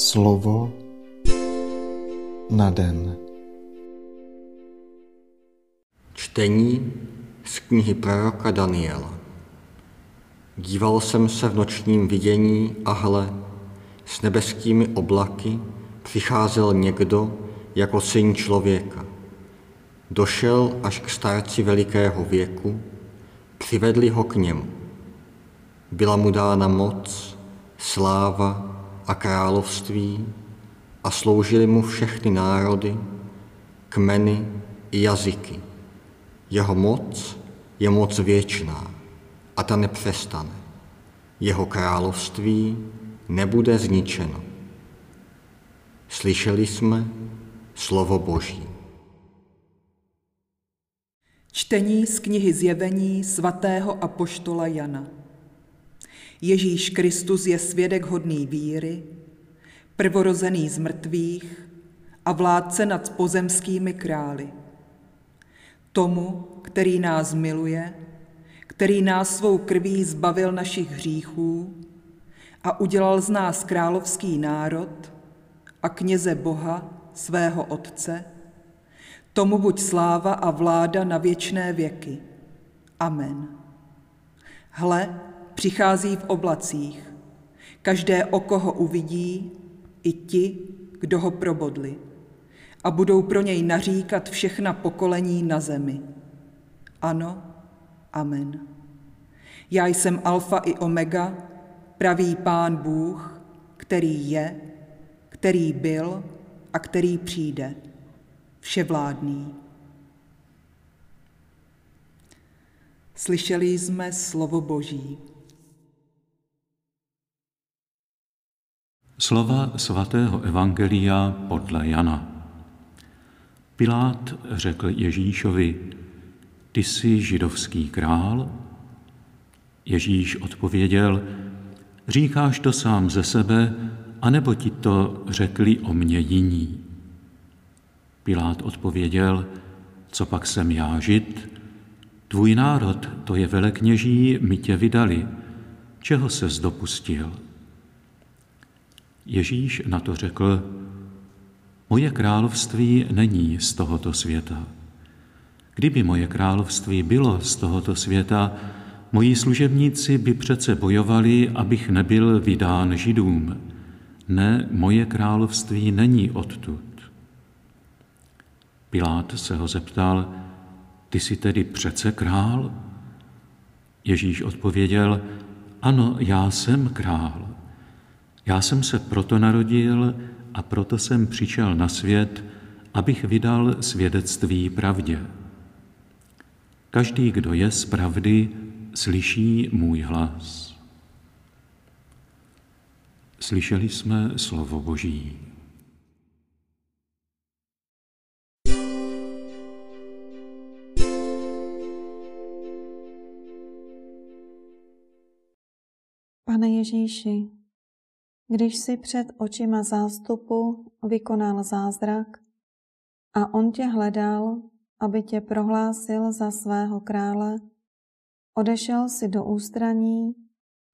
Slovo na den. Čtení z knihy proroka Daniela. Díval jsem se v nočním vidění a hle, s nebeskými oblaky přicházel někdo jako syn člověka. Došel až k starci velikého věku, přivedli ho k němu. Byla mu dána moc, sláva a království a sloužili mu všechny národy, kmeny i jazyky. Jeho moc je moc věčná a ta nepřestane. Jeho království nebude zničeno. Slyšeli jsme slovo Boží. Čtení z knihy Zjevení svatého apoštola Jana. Ježíš Kristus je svědek hodný víry, prvorozený z mrtvých a vládce nad pozemskými krály. Tomu, který nás miluje, který nás svou krví zbavil našich hříchů a udělal z nás královský národ a kněze Boha, svého Otce, tomu buď sláva a vláda na věčné věky. Amen. Hle, přichází v oblacích. Každé oko ho uvidí, i ti, kdo ho probodli. A budou pro něj naříkat všechna pokolení na zemi. Ano, amen. Já jsem alfa i omega, pravý pán Bůh, který je, který byl a který přijde, vševládný. Slyšeli jsme slovo Boží. Slova svatého Evangelia podle Jana. Pilát řekl Ježíšovi, ty jsi židovský král? Ježíš odpověděl, říkáš to sám ze sebe, anebo ti to řekli o mě jiní? Pilát odpověděl, co pak jsem já žid? Tvůj národ, to je velekněží, mi tě vydali. Čeho ses dopustil? Ježíš na to řekl, moje království není z tohoto světa. Kdyby moje království bylo z tohoto světa, moji služebníci by přece bojovali, abych nebyl vydán židům. Ne, moje království není odtud. Pilát se ho zeptal, ty jsi tedy přece král? Ježíš odpověděl, ano, já jsem král. Já jsem se proto narodil a proto jsem přišel na svět, abych vydal svědectví pravdě. Každý, kdo je z pravdy, slyší můj hlas. Slyšeli jsme slovo Boží. Pane Ježíši, když si před očima zástupu vykonal zázrak a on tě hledal, aby tě prohlásil za svého krále, odešel si do ústraní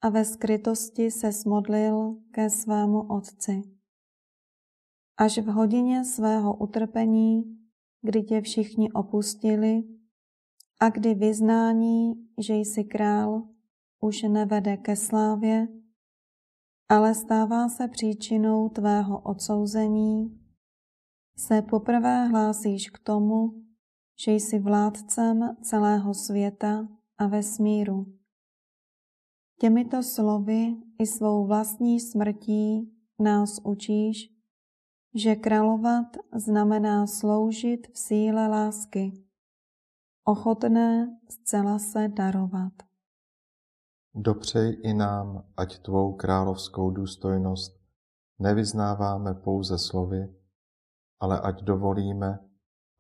a ve skrytosti se smodlil ke svému otci. Až v hodině svého utrpení, kdy tě všichni opustili a kdy vyznání, že jsi král, už nevede ke slávě, ale stává se příčinou tvého odsouzení, se poprvé hlásíš k tomu, že jsi vládcem celého světa a vesmíru. Těmito slovy i svou vlastní smrtí nás učíš, že královat znamená sloužit v síle lásky, ochotné zcela se darovat. Dopřej i nám, ať tvou královskou důstojnost nevyznáváme pouze slovy, ale ať dovolíme,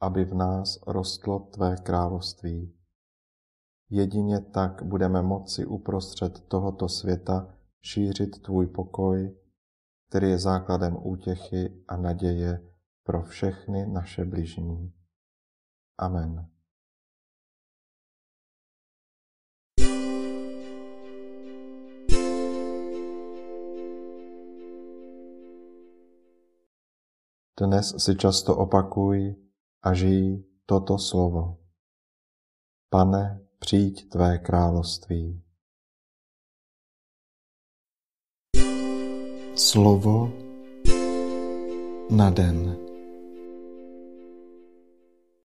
aby v nás rostlo tvé království. Jedině tak budeme moci uprostřed tohoto světa šířit tvůj pokoj, který je základem útěchy a naděje pro všechny naše bližní. Amen. Dnes si často opakuj a žij toto slovo. Pane, přijď tvé království. Slovo na den.